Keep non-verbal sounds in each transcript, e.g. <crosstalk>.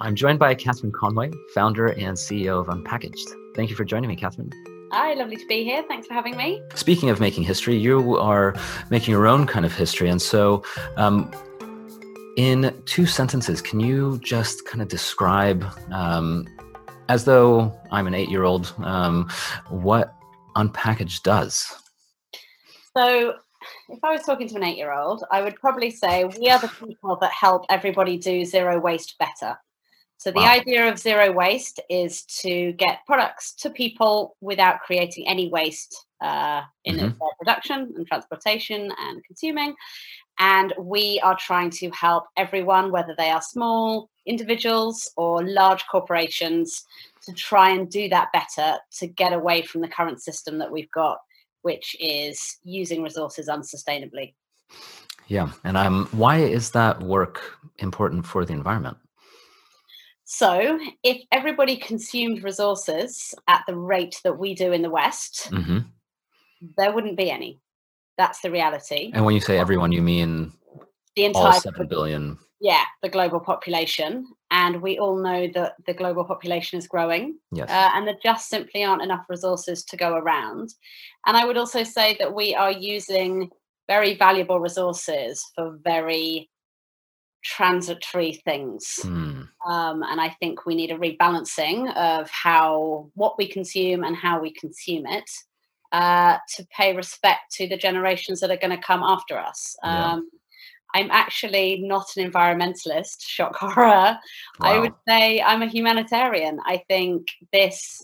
I'm joined by Catherine Conway, founder and CEO of Unpackaged. Thank you for joining me, Catherine. Hi, lovely to be here. Thanks for having me. Speaking of making history, you are making your own kind of history. And so, um, in two sentences, can you just kind of describe, um, as though I'm an eight year old, um, what Unpackaged does? So, if I was talking to an eight year old, I would probably say we are the people that help everybody do zero waste better. So the wow. idea of zero waste is to get products to people without creating any waste uh, in mm-hmm. their production and transportation and consuming. And we are trying to help everyone, whether they are small individuals or large corporations, to try and do that better to get away from the current system that we've got which is using resources unsustainably. Yeah, and um, why is that work important for the environment? So, if everybody consumed resources at the rate that we do in the West, mm-hmm. there wouldn't be any. That's the reality. And when you say everyone, you mean the entire all seven billion. Yeah, the global population, and we all know that the global population is growing, yes. Uh, and there just simply aren't enough resources to go around. And I would also say that we are using very valuable resources for very transitory things. Mm. Um, and I think we need a rebalancing of how what we consume and how we consume it uh, to pay respect to the generations that are going to come after us. Yeah. Um, I'm actually not an environmentalist, shock horror. Wow. I would say I'm a humanitarian. I think this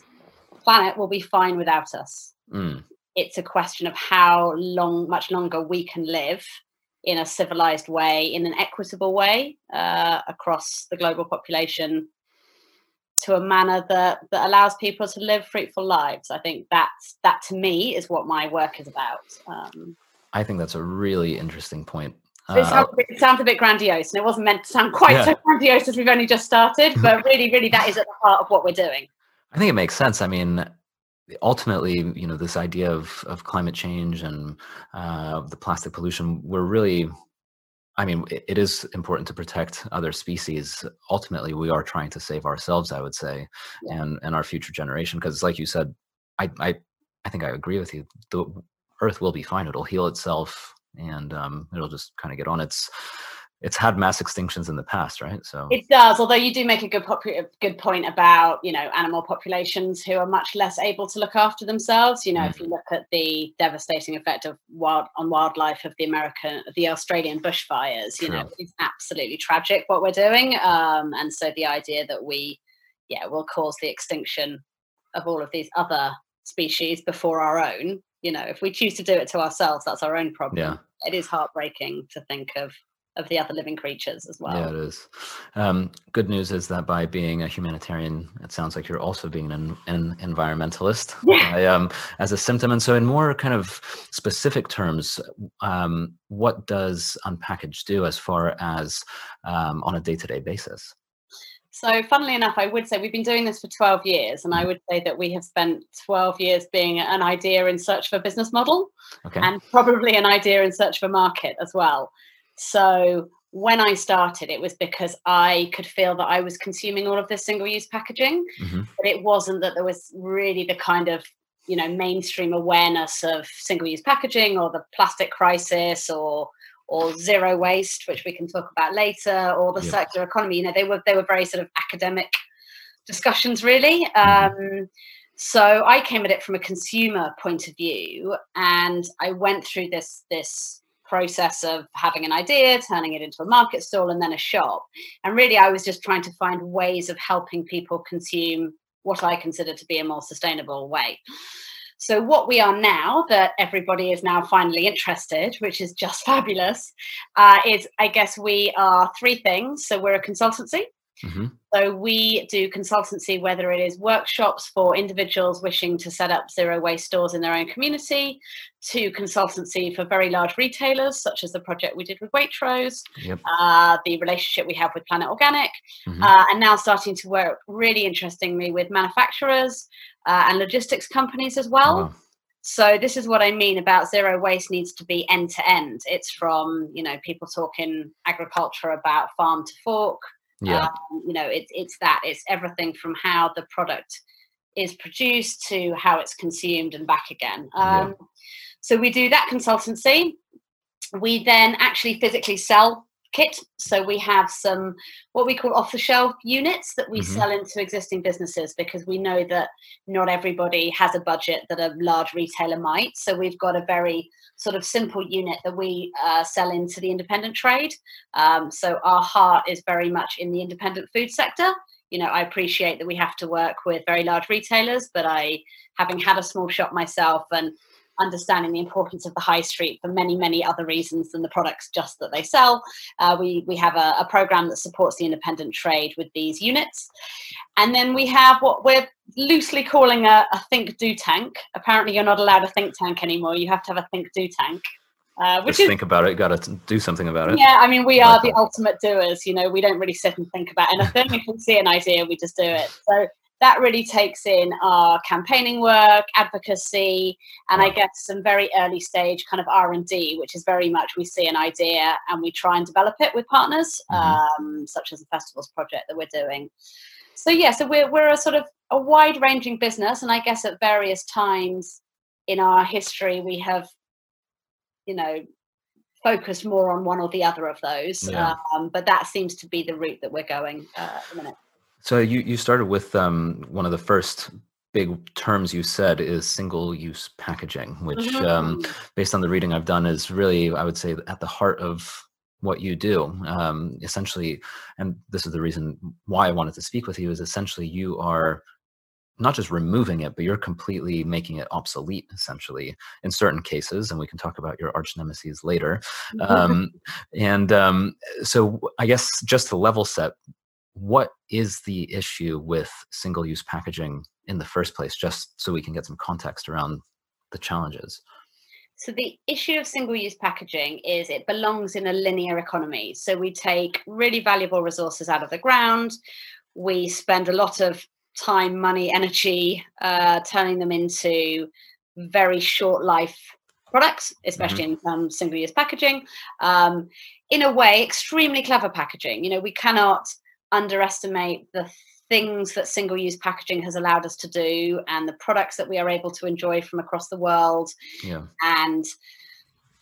planet will be fine without us. Mm it's a question of how long, much longer we can live in a civilized way, in an equitable way uh, across the global population to a manner that, that allows people to live fruitful lives. I think that's that to me is what my work is about. Um, I think that's a really interesting point. It sounds, uh, it, sounds, a bit grandiose, and it wasn't meant to sound quite yeah. so grandiose as we've only just started, but <laughs> really, really, that is at the heart of what we're doing. I think it makes sense. I mean, ultimately, you know, this idea of of climate change and uh, the plastic pollution, we're really, I mean, it, is important to protect other species. Ultimately, we are trying to save ourselves, I would say, yeah. and and our future generation. Because, like you said, I I I think I agree with you. The Earth will be fine; it'll heal itself, and um, it'll just kind of get on its it's had mass extinctions in the past, right? So it does. Although you do make a good pop- good point about you know animal populations who are much less able to look after themselves. You know, mm. if you look at the devastating effect of wild on wildlife of the American, the Australian bushfires, True. you know, it's absolutely tragic what we're doing. Um, and so the idea that we, yeah, will cause the extinction of all of these other species before our own. You know, if we choose to do it to ourselves, that's our own problem. Yeah. It is heartbreaking to think of of the other living creatures as well. Yeah, it is. Um, good news is that by being a humanitarian, it sounds like you're also being an, an environmentalist yeah. um, as a symptom. And so, in more kind of specific terms, um, what does Unpackaged do as far as um, on a day to day basis? So, funnily enough, I would say we've been doing this for 12 years, and I mm. would say that we have spent 12 years being an idea in search of a business model okay. and probably an idea in search of a market as well. So when I started, it was because I could feel that I was consuming all of this single use packaging, mm-hmm. but it wasn't that there was really the kind of you know mainstream awareness of single use packaging or the plastic crisis or or zero waste, which we can talk about later, or the circular economy. You know, they were they were very sort of academic discussions, really. Mm-hmm. Um, so I came at it from a consumer point of view, and I went through this this process of having an idea, turning it into a market stall, and then a shop. And really, I was just trying to find ways of helping people consume what I consider to be a more sustainable way. So, what we are now, that everybody is now finally interested, which is just <laughs> fabulous, uh, is I guess we are three things. So, we're a consultancy. Mm-hmm. So we do consultancy, whether it is workshops for individuals wishing to set up zero waste stores in their own community, to consultancy for very large retailers, such as the project we did with Waitrose, yep. uh, the relationship we have with Planet Organic, mm-hmm. uh, and now starting to work really interestingly with manufacturers uh, and logistics companies as well. Wow. So this is what I mean about zero waste needs to be end to end. It's from, you know, people talking agriculture about farm to fork Yeah. Um, you know, it's it's that. It's everything from how the product is produced to how it's consumed and back again. Um, yeah. So we do that consultancy. We then actually physically sell kit. So we have some what we call off the shelf units that we mm-hmm. sell into existing businesses because we know that not everybody has a budget that a large retailer might. So we've got a very sort of simple unit that we uh, sell into the independent trade. Um, so our heart is very much in the independent food sector. You know, I appreciate that we have to work with very large retailers, but I, having had a small shop myself and understanding the importance of the high street for many, many other reasons than the products just that they sell. Uh, we, we have a, a program that supports the independent trade with these units. And then we have what we're loosely calling a, a think do tank. Apparently, you're not allowed a think tank anymore. You have to have a think do tank. Uh, which Just is, think about it. Got to do something about it. Yeah, I mean, we are the ultimate doers. You know, we don't really sit and think about anything. if we see an idea, we just do it. So that really takes in our campaigning work advocacy and i guess some very early stage kind of r&d which is very much we see an idea and we try and develop it with partners mm-hmm. um, such as the festivals project that we're doing so yeah so we're, we're a sort of a wide ranging business and i guess at various times in our history we have you know focused more on one or the other of those yeah. um, but that seems to be the route that we're going uh, at the minute so you you started with um, one of the first big terms you said is single use packaging, which um, mm-hmm. based on the reading I've done is really I would say at the heart of what you do. Um, essentially and this is the reason why i wanted to speak with you is essentially you are not just removing it but you're completely making it obsolete essentially in certain cases and we can talk about your arch nemesis later. Um, and um, so i guess just to level set what is the issue with single use packaging in the first place, just so we can get some context around the challenges? So, the issue of single use packaging is it belongs in a linear economy. So, we take really valuable resources out of the ground, we spend a lot of time, money, energy uh, turning them into very short life products, especially mm-hmm. in um, single use packaging. Um, in a way, extremely clever packaging. You know, we cannot underestimate the things that single use packaging has allowed us to do and the products that we are able to enjoy from across the world yeah. and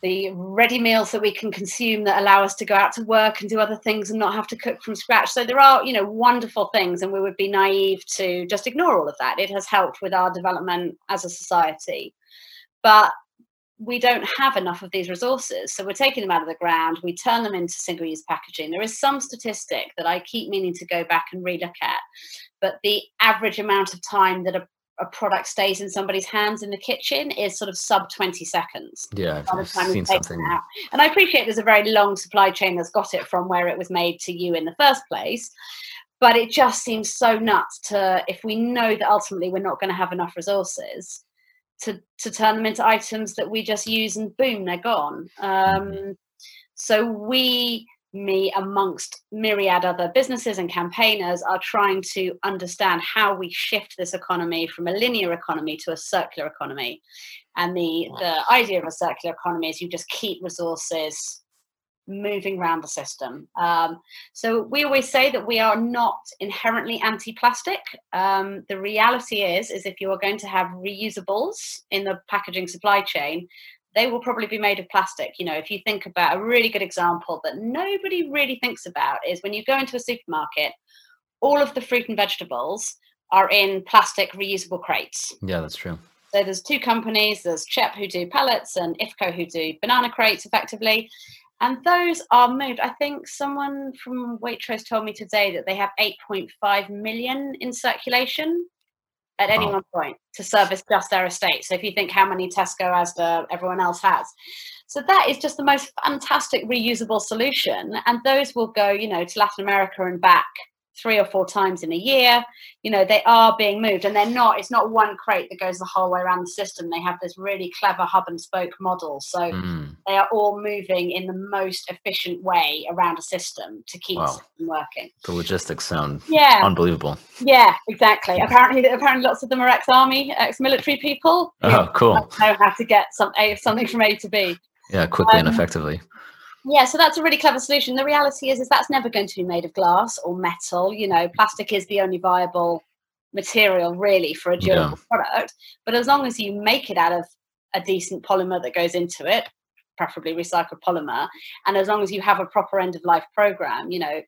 the ready meals that we can consume that allow us to go out to work and do other things and not have to cook from scratch. So there are you know wonderful things and we would be naive to just ignore all of that. It has helped with our development as a society. But we don't have enough of these resources. So we're taking them out of the ground, we turn them into single use packaging. There is some statistic that I keep meaning to go back and relook at, but the average amount of time that a, a product stays in somebody's hands in the kitchen is sort of sub 20 seconds. Yeah, I've seen something. And I appreciate there's a very long supply chain that's got it from where it was made to you in the first place. But it just seems so nuts to, if we know that ultimately we're not going to have enough resources, to to turn them into items that we just use and boom they're gone. Mm-hmm. um, so we me amongst myriad other businesses and campaigners are trying to understand how we shift this economy from a linear economy to a circular economy. And the the idea of a circular economy is you just keep resources moving around the system. Um, so we always say that we are not inherently anti-plastic. Um, the reality is, is if you are going to have reusables in the packaging supply chain, they will probably be made of plastic. You know, if you think about a really good example that nobody really thinks about is when you go into a supermarket, all of the fruit and vegetables are in plastic reusable crates. Yeah, that's true. So there's two companies, there's CHEP who do pellets and IFCO who do banana crates effectively and those are moved. I think someone from Waitrose told me today that they have 8.5 million in circulation at any one point to service just their estate. So if you think how many Tesco, Asda, everyone else has. So that is just the most fantastic reusable solution. And those will go, you know, to Latin America and back three or four times in a year. You know, they are being moved and they're not, it's not one crate that goes the whole way around the system. They have this really clever hub and spoke model. So mm. they are all moving in the most efficient way around a system to keep wow. working. The logistics sound yeah. unbelievable. Yeah, exactly. apparently, apparently lots of them are ex-army, ex-military people. Oh, cool. Know how to get some, something from A to B. Yeah, quickly um, and effectively. Yeah, so that's a really clever solution. The reality is, is that's never going to be made of glass or metal. You know, plastic is the only viable material really for a durable yeah. product. But as long as you make it out of a decent polymer that goes into it, preferably recycled polymer, and as long as you have a proper end of life program, you know,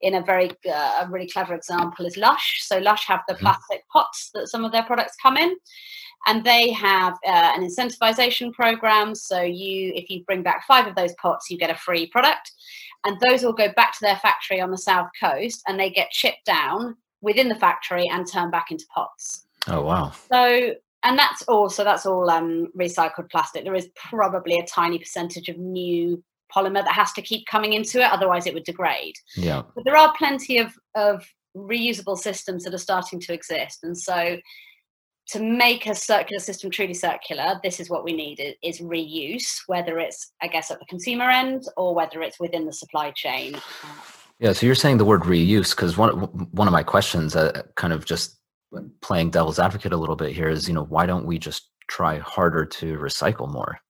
in a very uh, a really clever example is Lush. So Lush have the mm-hmm. plastic pots that some of their products come in, and they have uh, an incentivization program. So you, if you bring back five of those pots, you get a free product, and those will go back to their factory on the south coast, and they get chipped down within the factory and turned back into pots. Oh wow! So and that's all. So that's all um, recycled plastic. There is probably a tiny percentage of new polymer that has to keep coming into it, otherwise it would degrade. Yeah. But there are plenty of of reusable systems that are starting to exist, and so to make a circular system truly circular, this is what we need is reuse, whether it's, I guess, at the consumer end or whether it's within the supply chain. Yeah, so you're saying the word reuse because one one of my questions, uh, kind of just playing devil's advocate a little bit here, is you know why don't we just try harder to recycle more?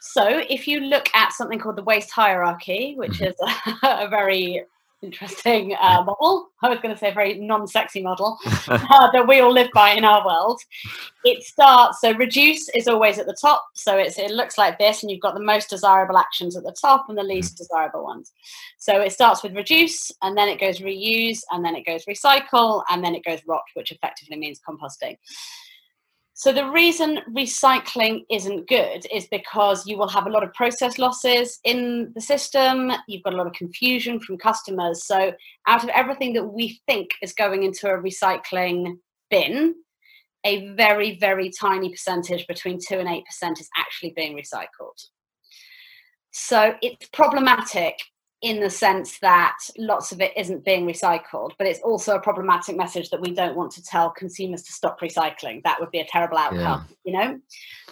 So, if you look at something called the waste hierarchy, which mm-hmm. is a, <laughs> a very interesting uh, model. I was going to say a very non-sexy model <laughs> uh, that we all live by in our world. It starts so reduce is always at the top, so it's it looks like this, and you've got the most desirable actions at the top and the least mm. desirable ones. So it starts with reduce, and then it goes reuse, and then it goes recycle, and then it goes rot, which effectively means composting. So the reason recycling isn't good is because you will have a lot of process losses in the system. You've got a lot of confusion from customers. So out of everything that we think is going into a recycling bin, a very, very tiny percentage between 2 and 8% is actually being recycled. So it's problematic in the sense that lots of it isn't being recycled, but it's also a problematic message that we don't want to tell consumers to stop recycling. That would be a terrible outcome, yeah. you know?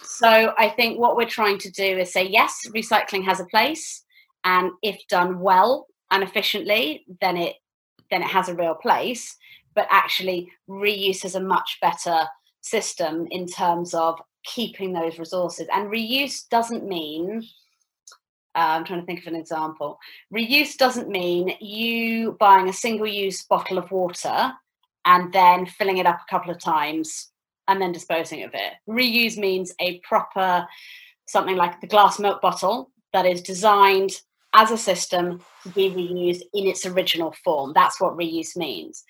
So I think what we're trying to do is say, yes, recycling has a place, and if done well and efficiently, then it then it has a real place. But actually, reuse is a much better system in terms of keeping those resources. And reuse doesn't mean I'm trying to think of an example. Reuse doesn't mean you buying a single use bottle of water and then filling it up a couple of times and then disposing of it. Reuse means a proper, something like the glass milk bottle that is designed as a system to be reused in its original form. That's what reuse means.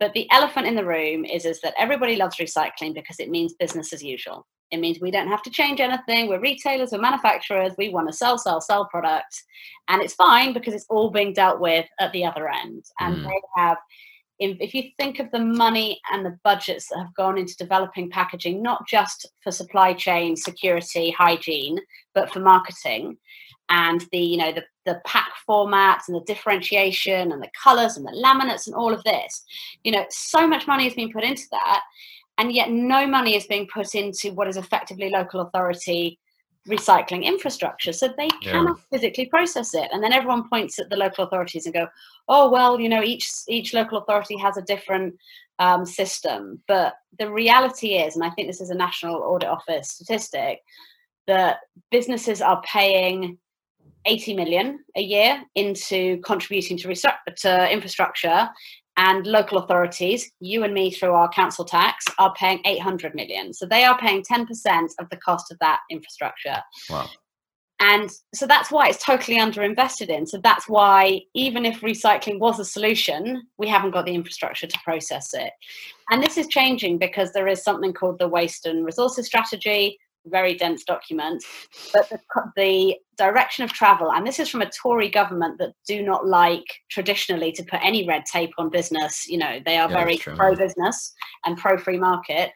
But the elephant in the room is, is that everybody loves recycling because it means business as usual. It means we don't have to change anything. We're retailers, we're manufacturers. We want to sell, sell, sell products. And it's fine because it's all being dealt with at the other end. And mm. they have, if you think of the money and the budgets that have gone into developing packaging, not just for supply chain security, hygiene, but for marketing and the, you know, the, the pack formats and the differentiation and the colors and the laminates and all of this, you know, so much money has been put into that and yet no money is being put into what is effectively local authority recycling infrastructure. So they cannot physically process it. And then everyone points at the local authorities and go oh well you know each each local authority has a different um, system. But the reality is and i think this is a national audit office statistic that businesses are paying 80 million a year into contributing to, to infrastructure and local authorities, you and me through our council tax, are paying 800 million. So they are paying 10% of the cost of that infrastructure. Wow. And so that's why it's totally underinvested in. So that's why, even if recycling was a solution, we haven't got the infrastructure to process it. And this is changing because there is something called the Waste and Resources Strategy, very dense document. But the, the, direction of travel, and this is from a Tory government that do not like traditionally to put any red tape on business. You know, they are yeah, very pro business and pro free market.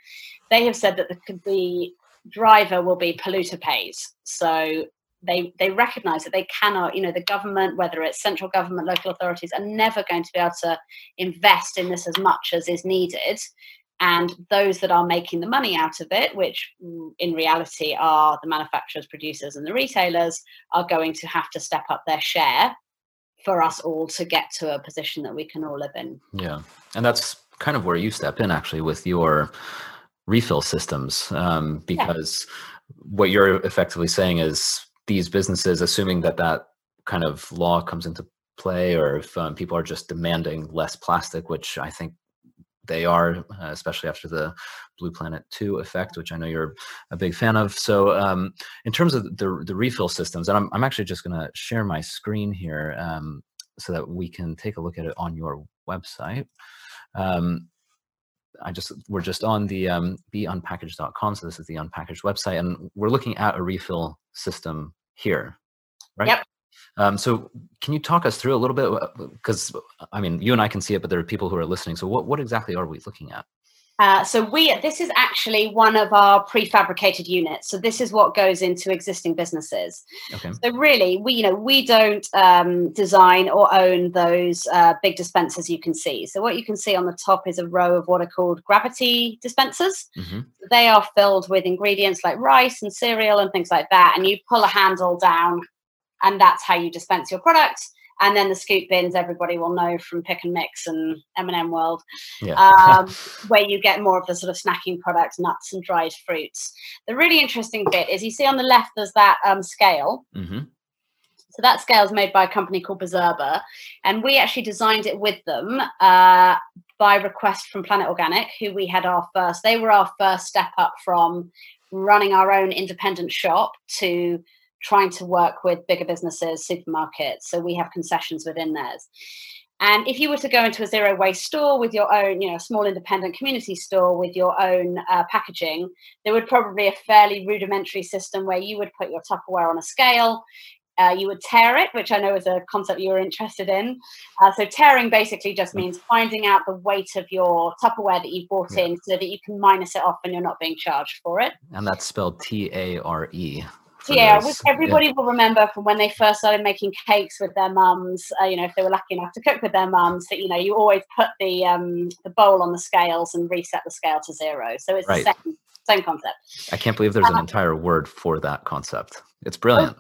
They have said that the, the driver will be polluter pays. So they they recognise that they cannot, you know, the government, whether it's central government, local authorities, are never going to be able to invest in this as much as is needed and those that are making the money out of it, which in reality are the manufacturers, producers, and the retailers, are going to have to step up their share for us all to get to a position that we can all live in. Yeah. And that's kind of where you step in actually with your refill systems, um, because yeah. what you're effectively saying is these businesses, assuming that that kind of law comes into play or if um, people are just demanding less plastic, which I think they are, uh, especially after the Blue Planet 2 effect, which I know you're a big fan of. So, um, in terms of the, the refill systems, and I'm, I'm actually just going to share my screen here um, so that we can take a look at it on your website. Um, I just we're just on the um, beunpackaged.com. So this is the unpackaged website, and we're looking at a refill system here, right? Yep. Um, so can you talk us through a little bit? Because I mean, you and I can see it, but there are people who are listening. So what, what exactly are we looking at? Uh, so we this is actually one of our prefabricated units. So this is what goes into existing businesses. Okay. So really, we you know we don't um, design or own those uh, big dispensers you can see. So what you can see on the top is a row of what are called gravity dispensers. Mm-hmm. They are filled with ingredients like rice and cereal and things like that, and you pull a handle down and that's how you dispense your product. And then the scoop bins, everybody will know from Pick and Mix and M&M World, yeah. um, <laughs> where you get more of the sort of snacking products, nuts and dried fruits. The really interesting bit is you see on the left there's that um, scale. Mm-hmm. So that scale is made by a company called Bizerba, and we actually designed it with them uh, by request from Planet Organic, who we had our first. They were our first step up from running our own independent shop to trying to work with bigger businesses, supermarkets. So we have concessions within theirs. And if you were to go into a zero waste store with your own, you know, small independent community store with your own uh, packaging, there would probably be a fairly rudimentary system where you would put your Tupperware on a scale. Uh, you would tare it, which I know is a concept you were interested in. Uh, so taring basically just means finding out the weight of your Tupperware that you bought in, so that you can minus it off and you're not being charged for it. And that's spelled T A R E yeah, which everybody yeah. will remember from when they first started making cakes with their mums. Uh, you know, if they were lucky enough to cook with their mums, that you know, you always put the um, the bowl on the scales and reset the scale to zero. So it's right. the same same concept. I can't believe there's um, an entire word for that concept. It's brilliant.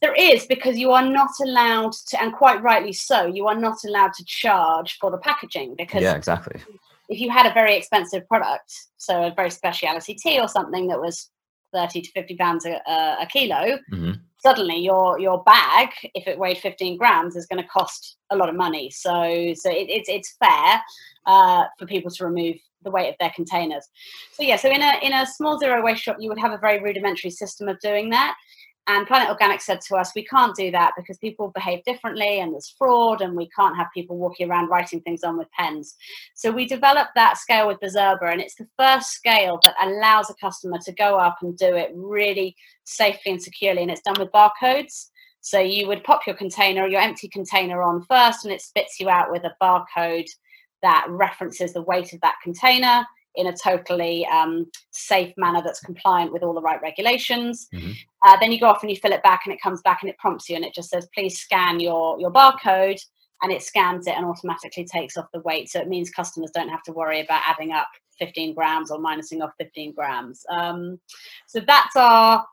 There is because you are not allowed to, and quite rightly so, you are not allowed to charge for the packaging because yeah, exactly. If you had a very expensive product, so a very specialty tea or something that was 30 to 50 pounds a, a kilo, mm-hmm. suddenly your your bag, if it weighed 15 grams, is going to cost a lot of money. So so it, it's it's fair uh, for people to remove the weight of their containers. So yeah, so in a in a small zero waste shop, you would have a very rudimentary system of doing that. And Planet Organic said to us, we can't do that because people behave differently and there's fraud and we can't have people walking around writing things on with pens. So we developed that scale with Bizerba and it's the first scale that allows a customer to go up and do it really safely and securely. And it's done with barcodes. So you would pop your container, your empty container on first, and it spits you out with a barcode that references the weight of that container in a totally um, safe manner that's compliant with all the right regulations. Mm-hmm. Uh, then you go off and you fill it back, and it comes back and it prompts you, and it just says, "Please scan your your barcode," and it scans it and automatically takes off the weight. So it means customers don't have to worry about adding up 15 grams or minusing off 15 grams. Um, so that's our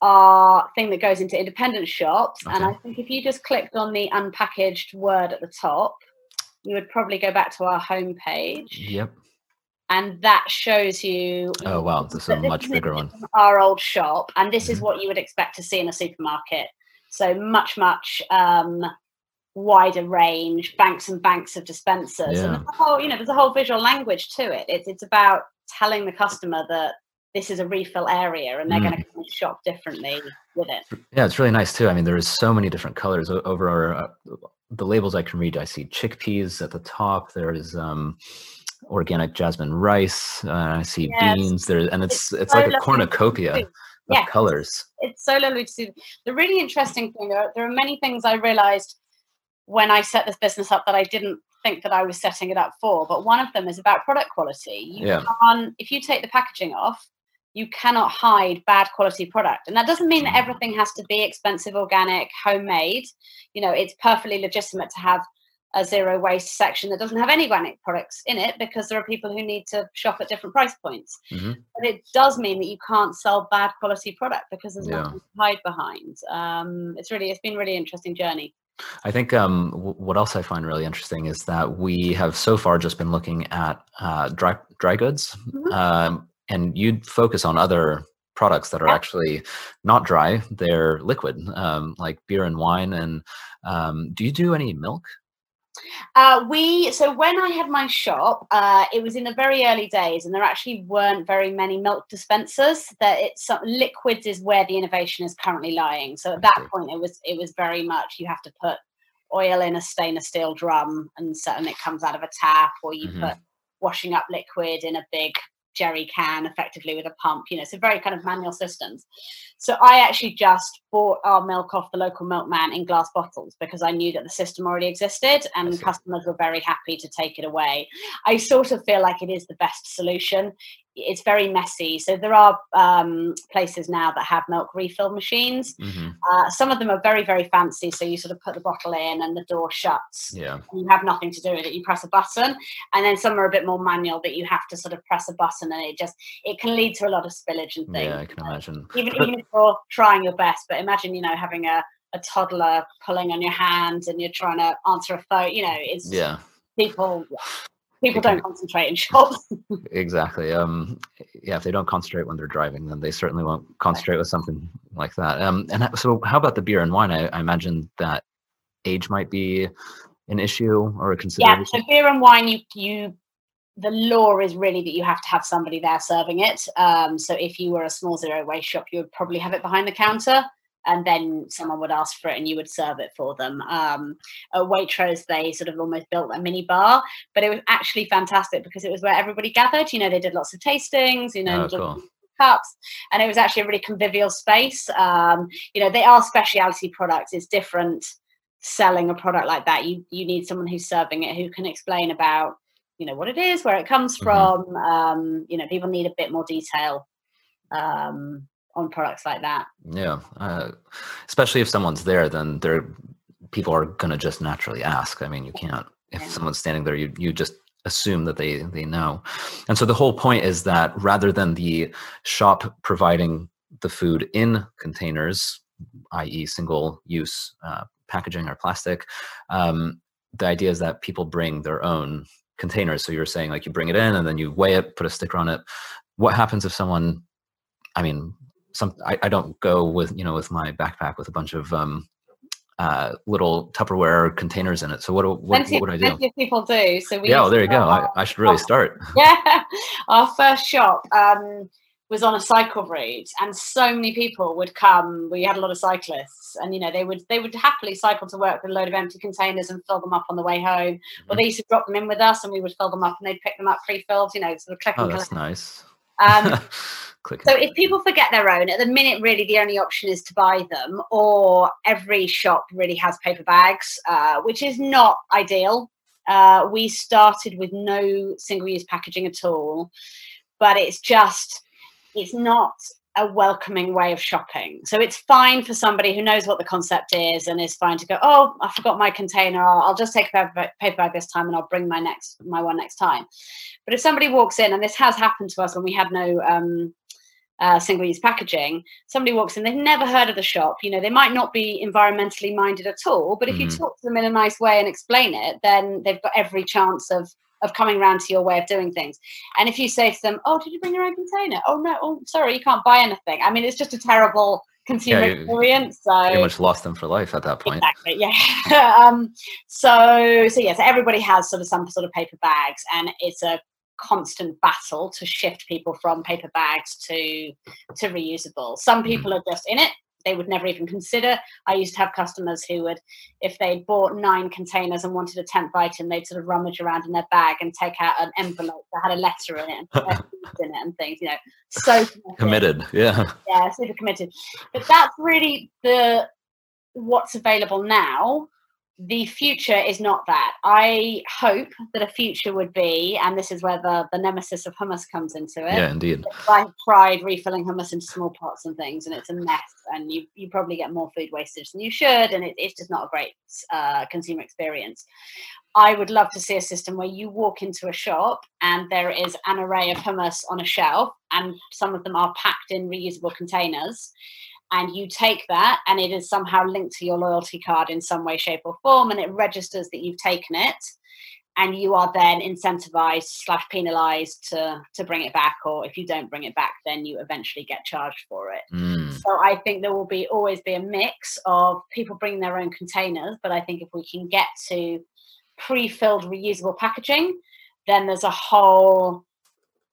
our thing that goes into independent shops. Okay. And I think if you just clicked on the unpackaged word at the top, you would probably go back to our homepage. Yep and that shows you. Oh wow, this is a much bigger one. Our old shop, and this mm-hmm. is what you would expect to see in a supermarket. So much, much um, wider range, banks and banks of dispensers, yeah. and there's a whole, you know, there's a whole visual language to it. It's it's about telling the customer that this is a refill area and they're mm. going to shop differently with it. Yeah, it's really nice too. I mean, there's so many different colors over our, uh, the labels I can read. I see chickpeas at the top. There's um, organic jasmine rice. Uh, I see yes. beans there, and it's it's, it's so like a cornucopia of yes. colors. It's so lovely to see. The really interesting thing there are, there are many things I realized when I set this business up that I didn't think that I was setting it up for. But one of them is about product quality. You yeah. can if you take the packaging off, you cannot hide bad quality product. And that doesn't mean that mm. everything has to be expensive, organic, homemade. You know, it's perfectly legitimate to have a zero waste section that doesn't have any organic products in it because there are people who need to shop at different price points. Mm-hmm. But it does mean that you can't sell bad quality product because there's yeah. nothing to hide behind. Um, it's really, it's been really interesting journey. I think um, w- what else I find really interesting is that we have so far just been looking at uh, dry dry goods, mm-hmm. um, and you'd focus on other products that are actually not dry; they're liquid, um, like beer and wine. And um, do you do any milk? Uh, we so when I had my shop, uh, it was in the very early days, and there actually weren't very many milk dispensers. That it's liquids is where the innovation is currently lying. So at that point, it was it was very much you have to put oil in a stainless steel drum, and and it comes out of a tap, or you mm-hmm. put washing up liquid in a big jerry can effectively with a pump you know so very kind of manual systems so i actually just bought our milk off the local milkman in glass bottles because i knew that the system already existed and customers were very happy to take it away i sort of feel like it is the best solution it's very messy. So there are um, places now that have milk refill machines. Mm-hmm. Uh, some of them are very, very fancy. So you sort of put the bottle in and the door shuts. Yeah. you have nothing to do with it. You press a button. And then some are a bit more manual that you have to sort of press a button and it just, it can lead to a lot of spillage and things. Yeah, I can imagine. Even, even if you're trying your best, but imagine, you know, having a, a toddler pulling on your hand and you're trying to answer a phone, you know, it's, yeah. People, people don't concentrate in <laughs> shops. exactly. Um, yeah, if they don't concentrate when they're driving, then they certainly won't concentrate with something like that. Um, and so, how about the beer and wine? I, I imagine that age might be an issue or a consideration. Yeah, so beer and wine, you you the law is really that you have to have somebody there serving it. Um, so if you were a small zero waste shop, you would probably have it behind the counter and then someone would ask for it and you would serve it for them. Um, at Waitrose, they sort of almost built a mini bar, but it was actually fantastic because it was where everybody gathered. You know, they did lots of tastings, you know, oh, cool. cups, and it was actually a really convivial space. Um, you know, they are specialty products. It's different selling a product like that. You you need someone who's serving it who can explain about you know what it is, where it comes mm-hmm. from. Um, you know, people need a bit more detail. Um, on products like that. Yeah, uh, especially if someone's there, then there people are going to just naturally ask. I mean, you can't if yeah. someone's standing there, you you just assume that they they know. And so the whole point is that rather than the shop providing the food in containers, i.e., single use uh, packaging or plastic, um, the idea is that people bring their own containers. So you're saying like you bring it in and then you weigh it, put a sticker on it. What happens if someone I mean, some I, I, don't go with you know with my backpack with a bunch of um, uh, little Tupperware containers in it. So what what, plenty, what would I do? Plenty people do. So we yeah, well, there you go. I, I, should really start. <laughs> Yeah, our first shop um, was on a cycle route, and so many people would come. We had a lot of cyclists, and you know they would they would happily cycle to work with a load of empty containers and fill them up on the way home. Mm-hmm. Or they used to drop them in with us, and we would fill them up, and they'd pick them up pre-filled. You know, sort of click oh, and that's collect. nice. Um, <laughs> so if people forget their own, at the minute, really the only option is to buy them, or every shop really has paper bags, uh, which is not ideal. Uh, we started with no single-use packaging at all, but it's just it's not a welcoming way of shopping. So it's fine for somebody who knows what the concept is and is fine to go, oh, I forgot my container. I'll, I'll just take a paper, paper bag this time and I'll bring my next my one next time. But if somebody walks in, and this has happened to us when we had no um, uh, single-use packaging, somebody walks in, they've never heard of the shop. You know, they might not be environmentally minded at all, but if mm-hmm. you talk to them in a nice way and explain it, then they've got every chance of of coming around to your way of doing things. And if you say to them, "Oh, did you bring your own container?" "Oh no, oh sorry, you can't buy anything." I mean, it's just a terrible consumer yeah, experience. So pretty much lost them for life at that point. Exactly. Yeah. <laughs> um, so so yeah. So everybody has sort of some sort of paper bags, and it's a constant battle to shift people from paper bags to to reusable. Some mm-hmm. people are just in it. They would never even consider. I used to have customers who would, if they'd bought nine containers and wanted a tenth item, they'd sort of rummage around in their bag and take out an envelope that had a letter in it and <laughs> in it and things. You know, so committed. committed. Yeah. Yeah, super committed. But that's really the what's available now the future is not that. I hope that a future would be, and this is where the, the nemesis of hummus comes into it. Yeah, indeed. I tried refilling hummus into small pots and things, and it's a mess, and you, you probably get more food wastage than you should, and it, it's just not a great uh, consumer experience. I would love to see a system where you walk into a shop and there is an array of hummus on a shelf, and some of them are packed in reusable containers and you take that and it is somehow linked to your loyalty card in some way shape or form and it registers that you've taken it and you are then incentivized slash penalized to to bring it back or if you don't bring it back then you eventually get charged for it mm. so i think there will be always be a mix of people bringing their own containers but i think if we can get to pre-filled reusable packaging then there's a whole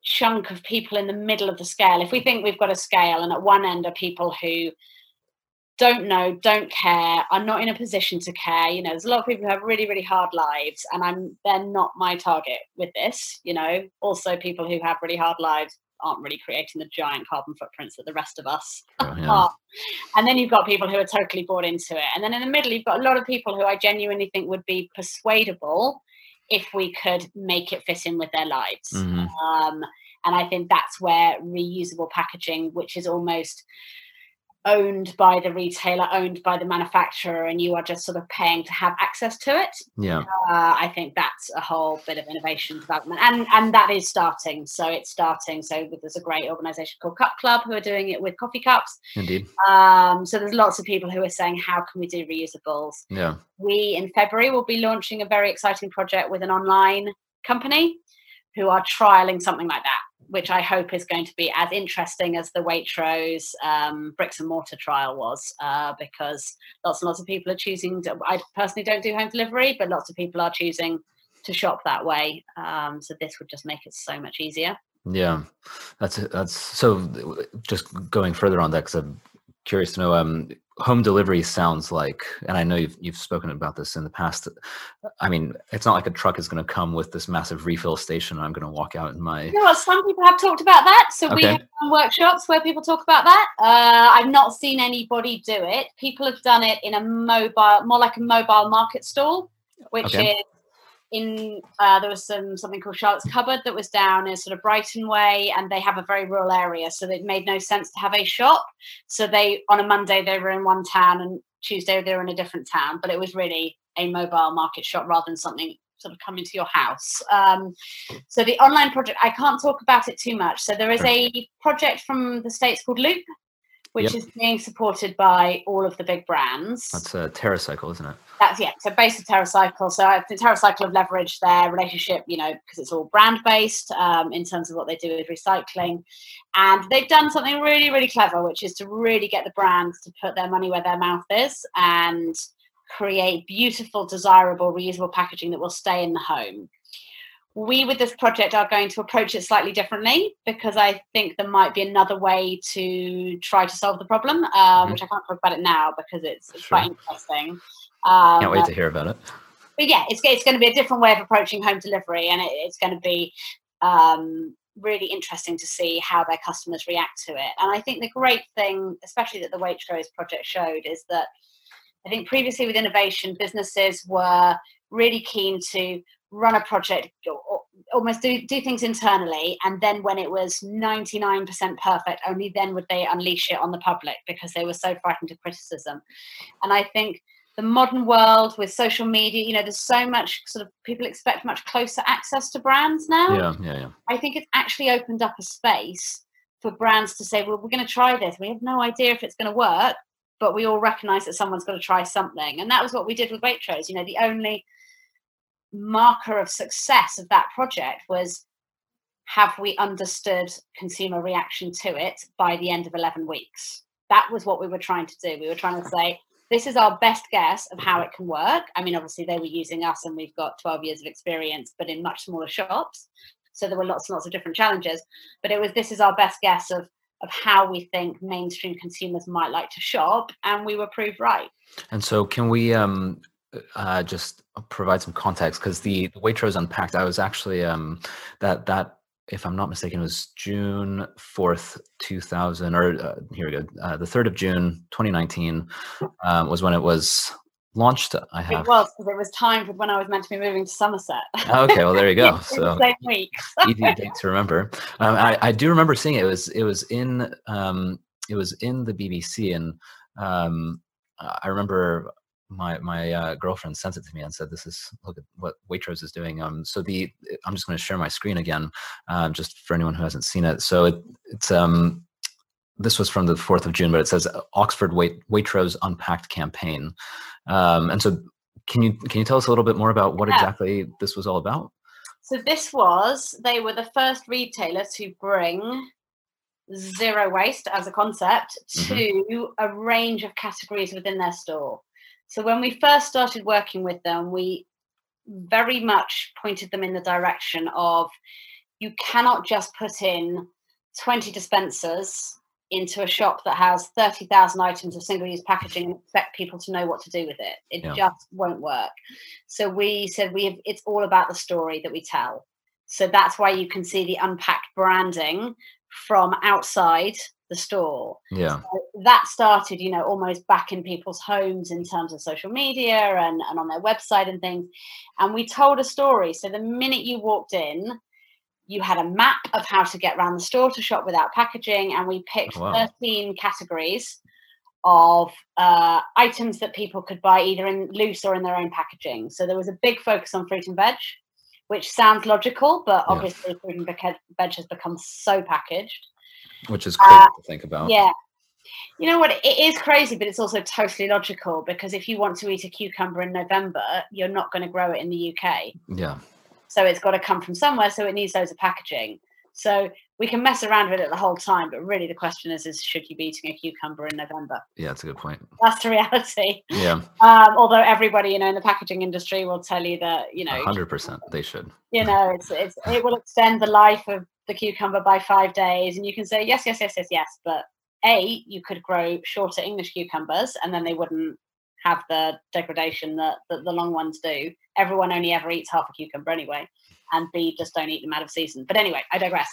chunk of people in the middle of the scale if we think we've got a scale and at one end are people who don't know, don't care, are not in a position to care. You know, there's a lot of people who have really, really hard lives, and I'm they're not my target with this. You know, also people who have really hard lives aren't really creating the giant carbon footprints that the rest of us oh, yeah. are. And then you've got people who are totally bought into it. And then in the middle, you've got a lot of people who I genuinely think would be persuadable if we could make it fit in with their lives. Mm-hmm. Um, and I think that's where reusable packaging, which is almost owned by the retailer, owned by the manufacturer, and you are just sort of paying to have access to it. Yeah, uh, I think that's a whole bit of innovation development, and and that is starting. So it's starting. So there's a great organisation called Cup Club who are doing it with coffee cups. Indeed. Um, so there's lots of people who are saying, how can we do reusables? Yeah. We in February will be launching a very exciting project with an online company who are trialing something like that which I hope is going to be as interesting as the Waitrose um, bricks and mortar trial was, uh, because lots and lots of people are choosing. To, I personally don't do home delivery, but lots of people are choosing to shop that way. Um, so this would just make it so much easier. Yeah, that's that's so. Just going further on that, because I'm curious to know. Um, home delivery sounds like, and I know you've you've spoken about this in the past. I mean, it's not like a truck is going to come with this massive refill station. And I'm going to walk out in my. You know what? Some people have talked about that. So okay. we have workshops where people talk about that. Uh, I've not seen anybody do it. People have done it in a mobile, more like a mobile market stall, which okay. is in uh, there was some something called Charlotte's Cupboard that was down in sort of Brighton way, and they have a very rural area, so it made no sense to have a shop. So they on a Monday they were in one town, and Tuesday they were in a different town, but it was really a mobile market shop rather than something sort of coming to your house. Um, so the online project, I can't talk about it too much. So there is a project from the states called Loop, which yep. is being supported by all of the big brands. That's a TerraCycle, isn't it? That's yeah. So based on TerraCycle, so I think TerraCycle have leveraged their relationship, you know, because it's all brand based um, in terms of what they do with recycling, and they've done something really, really clever, which is to really get the brands to put their money where their mouth is and create beautiful, desirable, reusable packaging that will stay in the home we with this project are going to approach it slightly differently because I think there might be another way to try to solve the problem, um, mm-hmm. which I can't talk about it now because it's, it's sure. quite interesting. Um, Can't wait to hear about it. But yeah, it's, it's going to be a different way of approaching home delivery, and it, it's going to be um, really interesting to see how their customers react to it. And I think the great thing, especially that the Waitrose project showed, is that I think previously with innovation, businesses were really keen to run a project almost do, do things internally and then when it was 99% perfect only then would they unleash it on the public because they were so frightened of criticism. And i think the modern world with social media you know there's so much sort of people expect much closer access to brands now. Yeah yeah, yeah. i think it's actually opened up a space for brands to say well we're going to try this. We have no idea if it's going to work but we all recognize that someone's got to try something. And that was what we did with waitrose you know the only marker of success of that project was have we understood consumer reaction to it by the end of 11 weeks? That was what we were trying to do. We were trying to say this is our best guess of how it can work. I mean obviously they were using us and we've got 12 years of experience but in much smaller shops. So there were lots and lots of different challenges but it was this is our best guess of of how we think mainstream consumers might like to shop and we were proved right. And so can we um uh, just provide some context because the, the Waitrose Unpacked, I was actually um, that that if I'm not mistaken, was June 4th, 2000, or uh, here we go, uh, the 3rd of June, 2019, um, was when it was launched. I have. It was because it was timed with when I was meant to be moving to Somerset. okay, well there you <laughs> go. so same week. easy date to remember. Um, I, I do remember seeing it. It was it was in um, it was in the BBC, and um, I remember my my uh, girlfriend sent it to me and said, "This is look at what Waitrose is doing." Um, so the I'm just going to share my screen again, um, just for anyone who hasn't seen it. So it, it's um, this was from the fourth of June, but it says Oxford Wait, Waitrose Unpacked campaign, um, and so can you can you tell us a little bit more about what yeah. exactly this was all about? So this was they were the first retailer to bring zero waste as a concept mm-hmm. to a range of categories within their store. So when we first started working with them, we very much pointed them in the direction of you cannot just put in 20 dispensers into a shop that has 30,000 items of single use packaging and expect people to know what to do with it. It yeah. just won't work. So we said we have, it's all about the story that we tell. So that's why you can see the unpacked branding from outside the store. Yeah. So that started, you know, almost back in people's homes in terms of social media and, and on their website and things. And we told a story. So the minute you walked in, you had a map of how to get around the store to shop without packaging, and we picked oh, wow. 13 categories of uh, items that people could buy either in loose or in their own packaging. So there was a big focus on fruit and veg, which sounds logical, but yeah. obviously fruit and veg has become so packaged. Which is crazy uh, to think about. Yeah. You know what? It is crazy, but it's also totally logical because if you want to eat a cucumber in November, you're not going to grow it in the UK. Yeah. So it's got to come from somewhere. So it needs loads of packaging. So we can mess around with it the whole time, but really the question is: is should you be eating a cucumber in November? Yeah, that's a good point. That's the reality. Yeah. Um, although everybody, you know, in the packaging industry will tell you that you know, hundred percent, they should. You know, it's it's it will extend the life of the cucumber by five days, and you can say yes, yes, yes, yes, yes, but a you could grow shorter English cucumbers, and then they wouldn't have the degradation that, that the long ones do. Everyone only ever eats half a cucumber anyway, and B just don't eat them out of season. But anyway, I digress.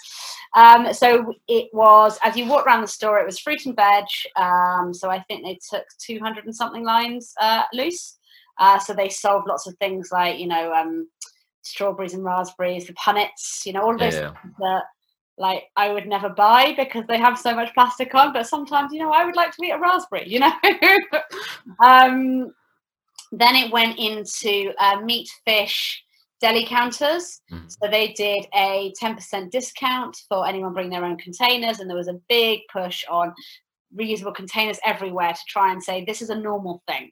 Um, so it was as you walk around the store, it was fruit and veg. Um, so I think they took 200 and something lines uh, loose. Uh, so they sold lots of things like you know um, strawberries and raspberries, the punnets, you know all of those yeah, that like I would never buy because they have so much plastic on. But sometimes, you know, I would like to eat a raspberry, you know. <laughs> um, then it went into uh, meat, fish, deli counters. Mm. So they did a 10% discount for anyone bringing their own containers, and there was a big push on reusable containers everywhere to try and say this is a normal thing.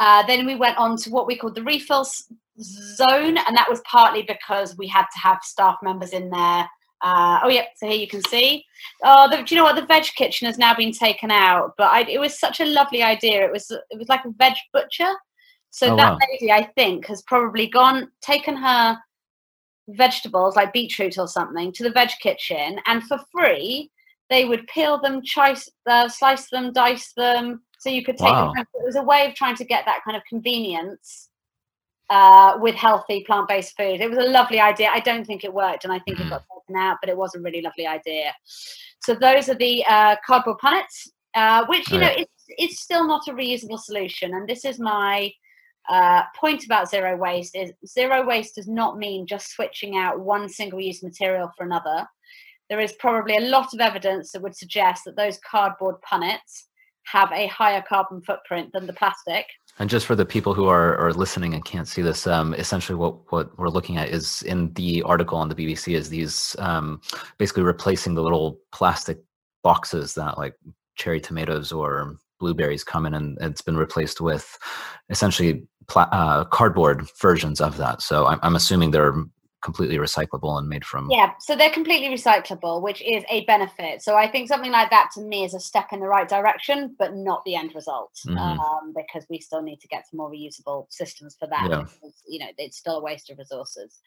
Uh, then we went on to what we called the refills zone, and that was partly because we had to have staff members in there uh, oh yeah, so here you can see. Oh, the, do you know what? The veg kitchen has now been taken out, but I, it was such a lovely idea. It was it was like a veg butcher. So oh, that wow. lady, I think, has probably gone taken her vegetables like beetroot or something to the veg kitchen, and for free they would peel them, choice, uh, slice them, dice them, so you could take wow. them. It was a way of trying to get that kind of convenience uh, with healthy plant-based food. It was a lovely idea. I don't think it worked, and I think mm. it got taken out, but it was a really lovely idea. So those are the uh, cardboard punnets, uh, which you know it's it's still not a reusable solution. And this is my uh, point about zero waste: is zero waste does not mean just switching out one single-use material for another. There is probably a lot of evidence that would suggest that those cardboard punnets have a higher carbon footprint than the plastic. And just for the people who are, are listening and can't see this, um, essentially what, what we're looking at is in the article on the BBC is these um, basically replacing the little plastic boxes that like cherry tomatoes or blueberries come in and it's been replaced with essentially pla- uh, cardboard versions of that. So I'm, I'm assuming they're completely recyclable and made from yeah so they're completely recyclable which is a benefit so i think something like that to me is a step in the right direction but not the end result mm-hmm. um, because we still need to get to more reusable systems for that yeah. because, you know it's still a waste of resources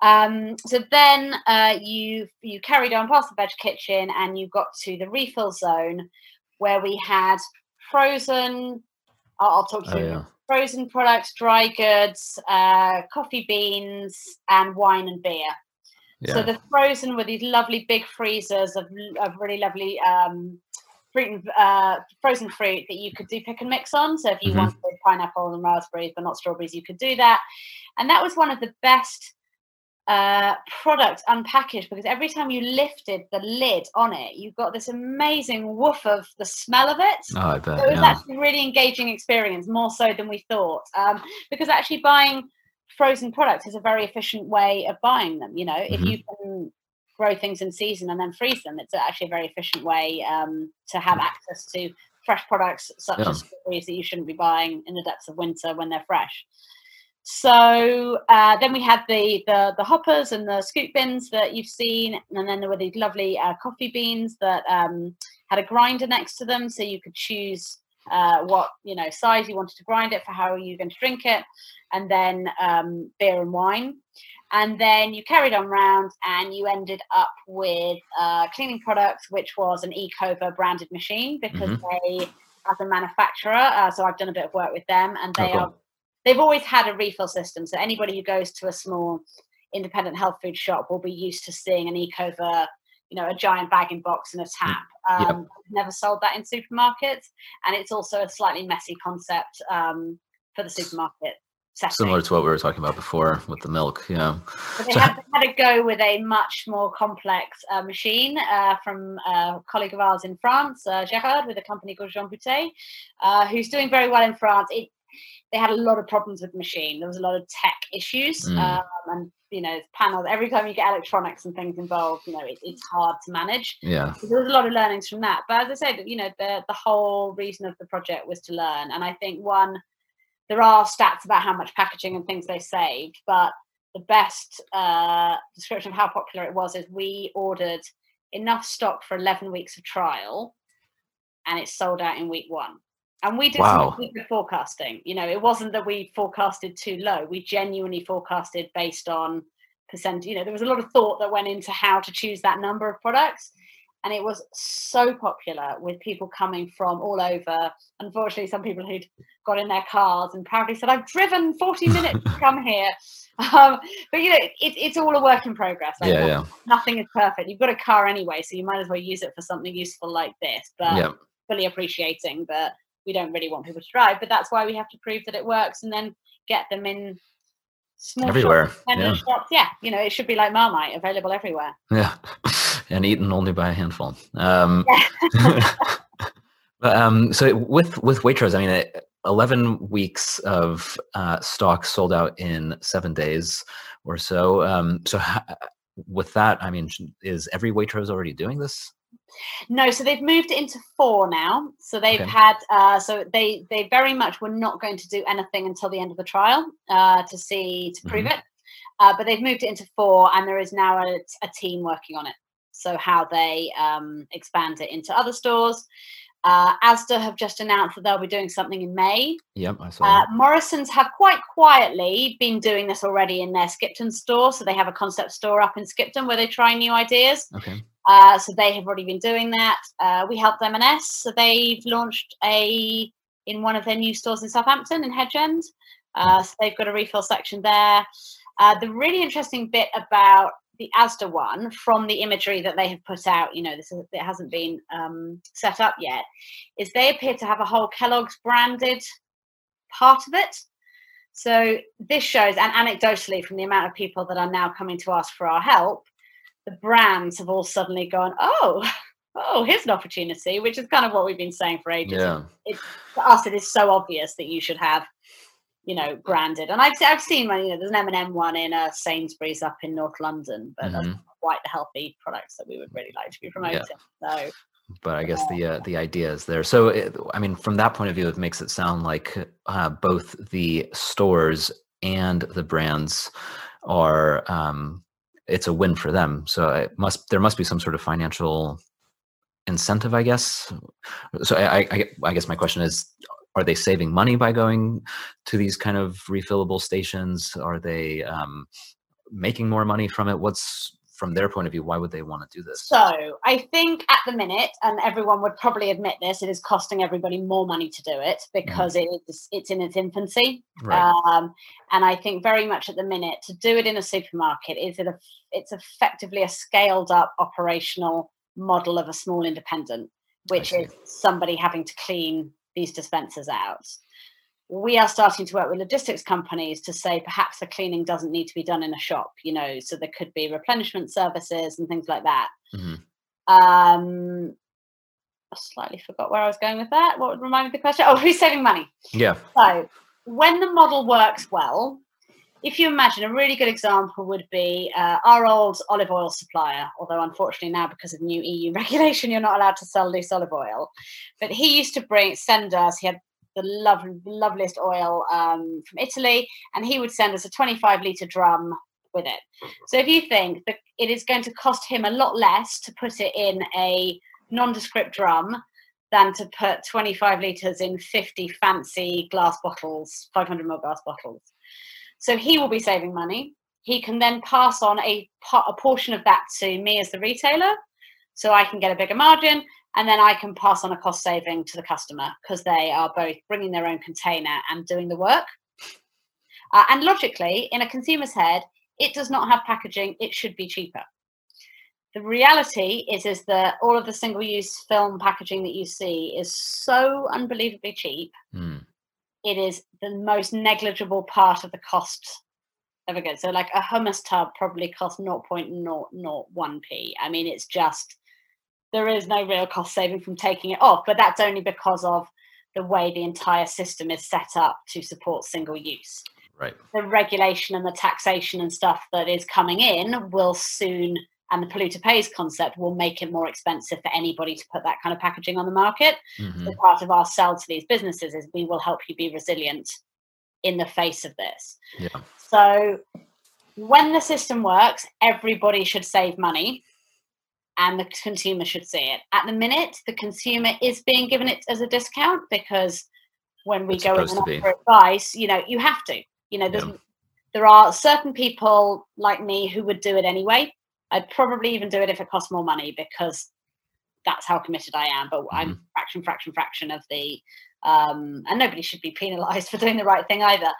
um, so then uh, you you carried on past the veg kitchen and you got to the refill zone where we had frozen I'll, I'll talk to oh, you yeah frozen products, dry goods, uh, coffee beans, and wine and beer. Yeah. So the frozen were these lovely big freezers of, of really lovely um, fruit and uh, frozen fruit that you could do pick and mix on. So if you mm-hmm. wanted pineapple and raspberries but not strawberries, you could do that. And that was one of the best uh, product unpackaged because every time you lifted the lid on it, you got this amazing woof of the smell of it. Oh, I bet. So it was yeah. actually a really engaging experience, more so than we thought. Um, because actually buying frozen products is a very efficient way of buying them. You know, mm-hmm. if you can grow things in season and then freeze them, it's actually a very efficient way um, to have access to fresh products such yeah. as strawberries that you shouldn't be buying in the depths of winter when they're fresh. So uh, then we had the, the, the hoppers and the scoop bins that you've seen, and then there were these lovely uh, coffee beans that um, had a grinder next to them, so you could choose uh, what you know size you wanted to grind it for how are you going to drink it, and then um, beer and wine. And then you carried on round and you ended up with uh, cleaning products, which was an Ecover branded machine because mm-hmm. they, as a manufacturer, uh, so I've done a bit of work with them, and they oh, cool. are they've always had a refill system. So anybody who goes to a small independent health food shop will be used to seeing an Ecover, you know, a giant bag in box and a tap. Um, yep. Never sold that in supermarkets, and it's also a slightly messy concept um, for the supermarket setting. Similar to what we were talking about before with the milk, yeah. But they, so, had, they had to go with a much more complex uh, machine uh, from a colleague of ours in France, uh, Gerard, with a company called Jean Bouteille, uh, who's doing very well in France. It, they had a lot of problems with the machine. There was a lot of tech issues, mm. um, and you know, panels. Every time you get electronics and things involved, you know, it, it's hard to manage. Yeah, so there was a lot of learnings from that. But as I said, you know, the the whole reason of the project was to learn, and I think one there are stats about how much packaging and things they saved, but the best uh, description of how popular it was is we ordered enough stock for 11 weeks of trial and it sold out in week one. And we did wow. some good forecasting. You know, it wasn't that we forecasted too low. We genuinely forecasted based on percent. You know, there was a lot of thought that went into how to choose that number of products and it was so popular with people coming from all over. Unfortunately, some people who'd got in their cars and proudly said, "I've driven 40 <laughs> minutes to come here." Um, but you know, it, it's all a work in progress. Like, yeah, yeah. Nothing is perfect. You've got a car anyway, so you might as well use it for something useful like this. But yeah. fully appreciating that we don't really want people to drive, but that's why we have to prove that it works and then get them in small everywhere. Shops, yeah. shops. Yeah, you know, it should be like Marmite, available everywhere. Yeah, <laughs> and eaten only by a handful. Um, <laughs> but, um, so with with Waitrose, I mean, eleven weeks of uh, stock sold out in seven days or so. Um, so ha- with that, I mean, is every Waitrose already doing this? No, so they've moved it into four now. So they've okay. had uh, so they they very much were not going to do anything until the end of the trial uh, to see to prove mm-hmm. it. Uh, but they've moved it into four, and there is now a, a team working on it. So how they um, expand it into other stores. Uh, Asda have just announced that they'll be doing something in May. Yep, I saw. Uh, Morrisons have quite quietly been doing this already in their Skipton store. So they have a concept store up in Skipton where they try new ideas. Okay. Uh, so they have already been doing that. Uh, we helped M&S, so they've launched a in one of their new stores in Southampton in Hedge End. Uh, so they've got a refill section there. Uh, the really interesting bit about the Asda one, from the imagery that they have put out, you know, this is, it hasn't been um, set up yet, is they appear to have a whole Kellogg's branded part of it. So this shows, and anecdotally, from the amount of people that are now coming to ask for our help, the brands have all suddenly gone, oh, <laughs> oh, here's an opportunity, which is kind of what we've been saying for ages. Yeah. It, for us, it is so obvious that you should have, you know, branded. And I've, I've seen one, you know, there's an M&M one in uh, Sainsbury's up in North London, but mm-hmm. that's quite the healthy products that we would really like to be promoting. Yeah. So but I guess the uh, the idea is there. So, it, I mean, from that point of view, it makes it sound like uh, both the stores and the brands are um, it's a win for them. So it must there must be some sort of financial incentive, I guess. So I, I, I guess my question is: Are they saving money by going to these kind of refillable stations? Are they um, making more money from it? What's from their point of view, why would they want to do this? So I think at the minute, and everyone would probably admit this, it is costing everybody more money to do it because mm. it is it's in its infancy. Right. Um, and I think very much at the minute to do it in a supermarket is it a, it's effectively a scaled up operational model of a small independent, which is somebody having to clean these dispensers out we are starting to work with logistics companies to say perhaps the cleaning doesn't need to be done in a shop, you know, so there could be replenishment services and things like that. Mm-hmm. Um, I slightly forgot where I was going with that. What would remind me of the question? Oh, who's <laughs> saving money? Yeah. So when the model works well, if you imagine a really good example would be uh, our old olive oil supplier, although unfortunately now because of new EU <laughs> regulation, you're not allowed to sell loose olive oil. But he used to bring send us. He had the lovely, loveliest oil um, from Italy, and he would send us a 25 liter drum with it. So if you think that it is going to cost him a lot less to put it in a nondescript drum than to put 25 litres in 50 fancy glass bottles, 500 ml glass bottles. So he will be saving money. He can then pass on a, a portion of that to me as the retailer. So I can get a bigger margin and then I can pass on a cost saving to the customer because they are both bringing their own container and doing the work. Uh, and logically, in a consumer's head, it does not have packaging, it should be cheaper the reality is is that all of the single use film packaging that you see is so unbelievably cheap mm. it is the most negligible part of the cost of a good so like a hummus tub probably costs 0.001p i mean it's just there is no real cost saving from taking it off but that's only because of the way the entire system is set up to support single use right the regulation and the taxation and stuff that is coming in will soon and the polluter pays concept will make it more expensive for anybody to put that kind of packaging on the market. Mm-hmm. So part of our sell to these businesses is we will help you be resilient in the face of this. Yeah. So when the system works, everybody should save money and the consumer should see it. At the minute, the consumer is being given it as a discount because when we it's go in and offer advice, you know, you have to. You know, yeah. there are certain people like me who would do it anyway I'd probably even do it if it cost more money because that's how committed I am. But mm-hmm. I'm fraction, fraction, fraction of the, um, and nobody should be penalised <laughs> for doing the right thing either.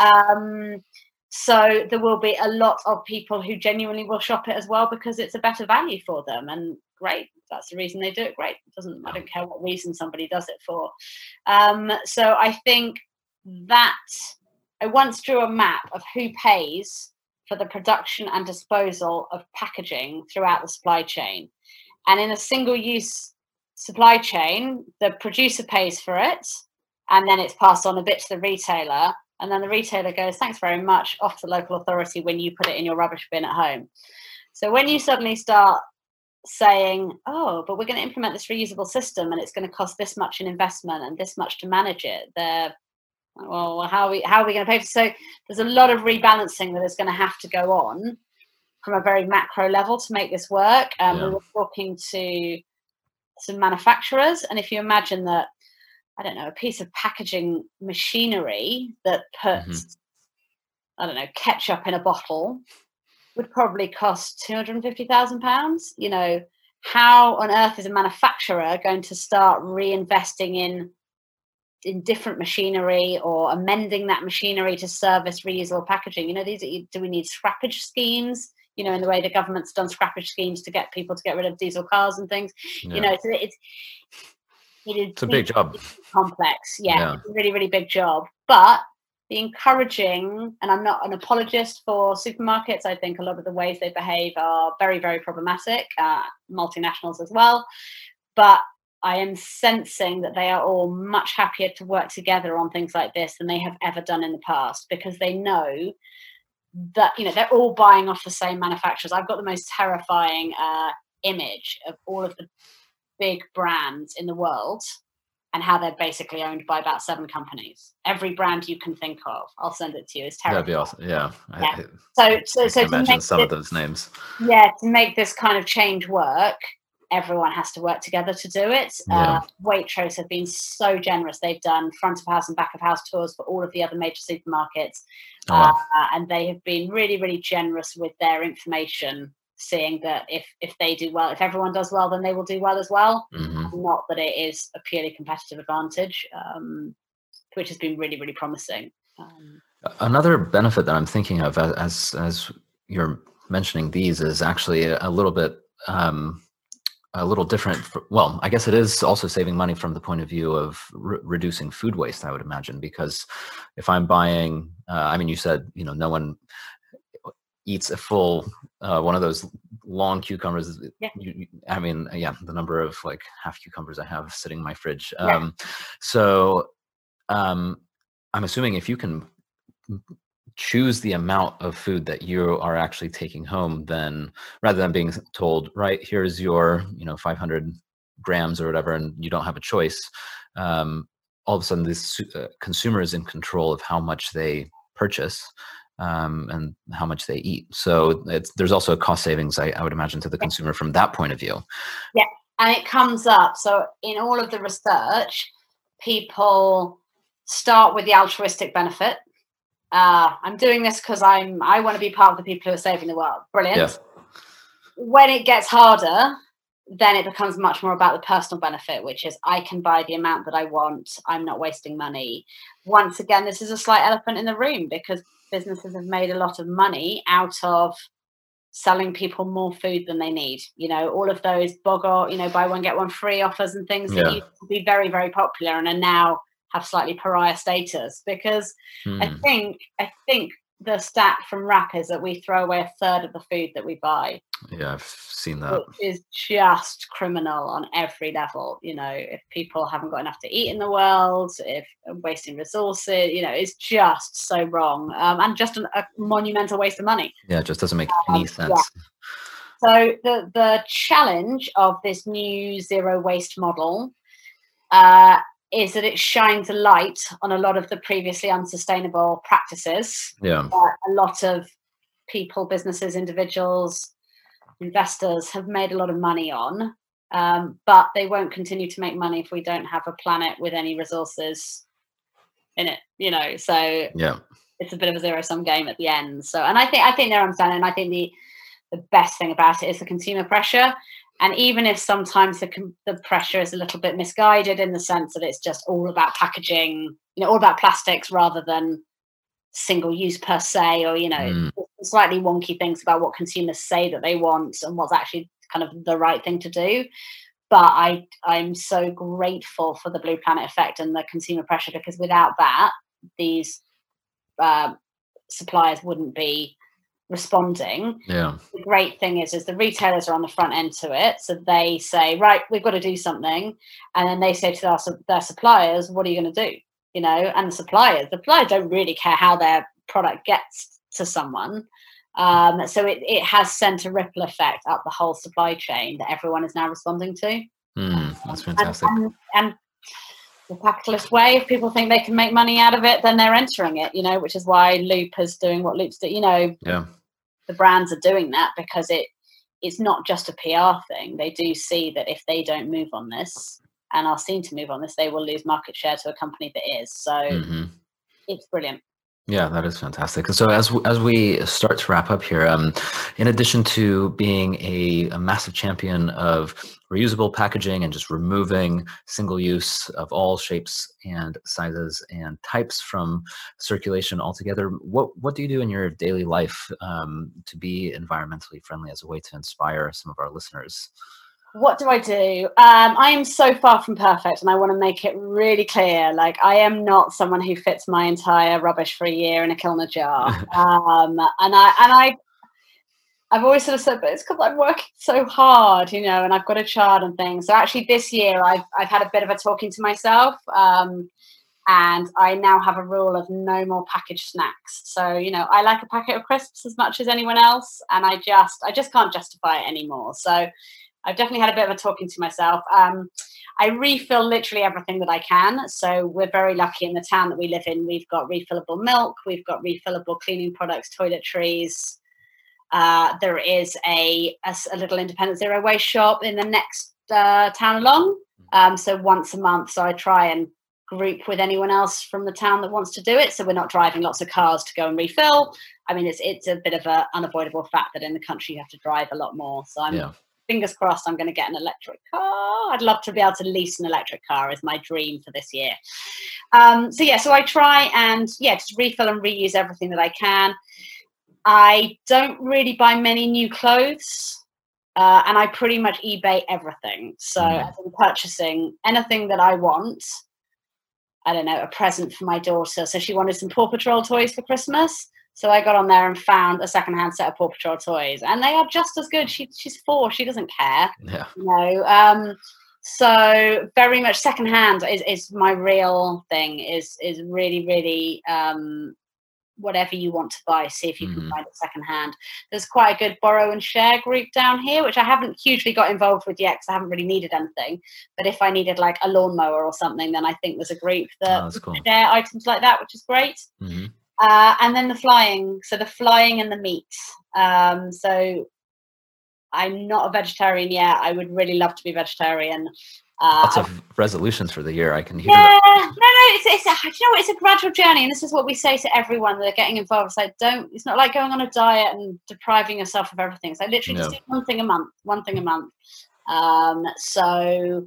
Um, so there will be a lot of people who genuinely will shop it as well because it's a better value for them. And great, that's the reason they do it. Great, it doesn't I don't care what reason somebody does it for. Um, so I think that I once drew a map of who pays for the production and disposal of packaging throughout the supply chain. And in a single use supply chain, the producer pays for it and then it's passed on a bit to the retailer. And then the retailer goes, thanks very much, off to the local authority when you put it in your rubbish bin at home. So when you suddenly start saying, oh, but we're going to implement this reusable system and it's going to cost this much in investment and this much to manage it, they're well, how are we how are we going to pay for? So there's a lot of rebalancing that is going to have to go on from a very macro level to make this work. Um, yeah. We were talking to some manufacturers, and if you imagine that, I don't know, a piece of packaging machinery that puts, mm-hmm. I don't know, ketchup in a bottle would probably cost two hundred and fifty thousand pounds. You know, how on earth is a manufacturer going to start reinvesting in in different machinery or amending that machinery to service reusable packaging. You know, these are, do we need scrappage schemes? You know, in the way the government's done scrappage schemes to get people to get rid of diesel cars and things. Yeah. You know, it's it's it is it's a big job. Complex, yeah, yeah. It's a really really big job. But the encouraging, and I'm not an apologist for supermarkets. I think a lot of the ways they behave are very very problematic. Uh, multinationals as well, but I am sensing that they are all much happier to work together on things like this than they have ever done in the past because they know that you know they're all buying off the same manufacturers. I've got the most terrifying uh, image of all of the big brands in the world and how they're basically owned by about seven companies. Every brand you can think of, I'll send it to you. It's terrible. That'd be awesome. Yeah. yeah. so, so, so imagine some this, of those names. Yeah, to make this kind of change work, everyone has to work together to do it. Yeah. Uh, Waitrose have been so generous. They've done front of house and back of house tours for all of the other major supermarkets. Oh, wow. uh, and they have been really, really generous with their information, seeing that if, if they do well, if everyone does well, then they will do well as well. Mm-hmm. Not that it is a purely competitive advantage, um, which has been really, really promising. Um, Another benefit that I'm thinking of as, as you're mentioning these is actually a, little bit um, a little different. For, well, I guess it is also saving money from the point of view of re- reducing food waste. I would imagine because if I'm buying, uh, I mean, you said you know no one eats a full uh, one of those long cucumbers. Yeah. You, I mean, yeah, the number of like half cucumbers I have sitting in my fridge. Um, yeah. So um, I'm assuming if you can choose the amount of food that you are actually taking home then rather than being told right here's your you know 500 grams or whatever and you don't have a choice um, all of a sudden this uh, consumer is in control of how much they purchase um, and how much they eat so there's also a cost savings I, I would imagine to the consumer from that point of view yeah and it comes up so in all of the research people start with the altruistic benefit uh, I'm doing this because I'm I want to be part of the people who are saving the world. Brilliant. Yeah. When it gets harder, then it becomes much more about the personal benefit, which is I can buy the amount that I want. I'm not wasting money. Once again, this is a slight elephant in the room because businesses have made a lot of money out of selling people more food than they need. You know, all of those BOGOF, you know, buy one get one free offers and things yeah. that used to be very, very popular and are now have slightly pariah status because I hmm. think I think the stat from WRAP is that we throw away a third of the food that we buy. Yeah, I've seen that. Which is just criminal on every level. You know, if people haven't got enough to eat in the world, if wasting resources, you know, it's just so wrong um, and just an, a monumental waste of money. Yeah, it just doesn't make um, any sense. Yeah. So the the challenge of this new zero waste model uh, is that it shines a light on a lot of the previously unsustainable practices. Yeah. a lot of people, businesses, individuals, investors have made a lot of money on, um, but they won't continue to make money if we don't have a planet with any resources in it. You know, so yeah, it's a bit of a zero sum game at the end. So, and I think I think they're understanding. I think the the best thing about it is the consumer pressure and even if sometimes the, the pressure is a little bit misguided in the sense that it's just all about packaging you know all about plastics rather than single use per se or you know mm. slightly wonky things about what consumers say that they want and what's actually kind of the right thing to do but i i'm so grateful for the blue planet effect and the consumer pressure because without that these uh, suppliers wouldn't be responding. Yeah. The great thing is, is the retailers are on the front end to it, so they say, right, we've got to do something, and then they say to their, their suppliers, what are you going to do? You know, and the suppliers, the suppliers don't really care how their product gets to someone. Um, so it, it has sent a ripple effect up the whole supply chain that everyone is now responding to. Mm, that's fantastic. And, and, and the capitalist way. If people think they can make money out of it, then they're entering it, you know, which is why Loop is doing what Loop's doing. You know, yeah the brands are doing that because it it's not just a PR thing. They do see that if they don't move on this and are seen to move on this, they will lose market share to a company that is. So mm-hmm. it's brilliant. Yeah, that is fantastic. And so as as we start to wrap up here, um, in addition to being a, a, massive champion of reusable packaging and just removing single use of all shapes and sizes and types from circulation altogether, what what do you do in your daily life um, to be environmentally friendly as a way to inspire some of our listeners? What do I do? Um, I am so far from perfect, and I want to make it really clear. Like, I am not someone who fits my entire rubbish for a year in a Kilner jar. <laughs> um, and I and I, I've always sort of said, but it's because I'm working so hard, you know, and I've got a child and things. So actually, this year I've I've had a bit of a talking to myself. Um, and I now have a rule of no more packaged snacks. So you know, I like a packet of crisps as much as anyone else, and I just I just can't justify it anymore. So I've definitely had a bit of a talking to myself. Um, I refill literally everything that I can. So we're very lucky in the town that we live in. We've got refillable milk, we've got refillable cleaning products, toiletries. Uh, there is a, a, a, little independent zero waste shop in the next uh, town along. Um, so once a month, so I try and group with anyone else from the town that wants to do it. So we're not driving lots of cars to go and refill. I mean, it's it's a bit of an unavoidable fact that in the country you have to drive a lot more. So I'm yeah fingers crossed I'm going to get an electric car. I'd love to be able to lease an electric car is my dream for this year. Um, so yeah, so I try and yeah, just refill and reuse everything that I can. I don't really buy many new clothes. Uh, and I pretty much eBay everything. So mm. I'm purchasing anything that I want. I don't know, a present for my daughter. So she wanted some Paw Patrol toys for Christmas. So I got on there and found a secondhand set of Paw Patrol toys, and they are just as good. She, she's four; she doesn't care. Yeah. You know. Um, so very much secondhand is, is my real thing. Is is really really um, whatever you want to buy. See if you mm-hmm. can find it secondhand. There's quite a good borrow and share group down here, which I haven't hugely got involved with yet because I haven't really needed anything. But if I needed like a lawnmower or something, then I think there's a group that oh, cool. share items like that, which is great. Mm-hmm. Uh, and then the flying, so the flying and the meat. Um, so I'm not a vegetarian yet. I would really love to be vegetarian. Uh, Lots of resolutions for the year. I can hear. Yeah, that. no, no. It's, it's a, you know, it's a gradual journey, and this is what we say to everyone that are getting involved. It's like, don't. It's not like going on a diet and depriving yourself of everything. It's like literally no. just do one thing a month, one thing a month. Um, so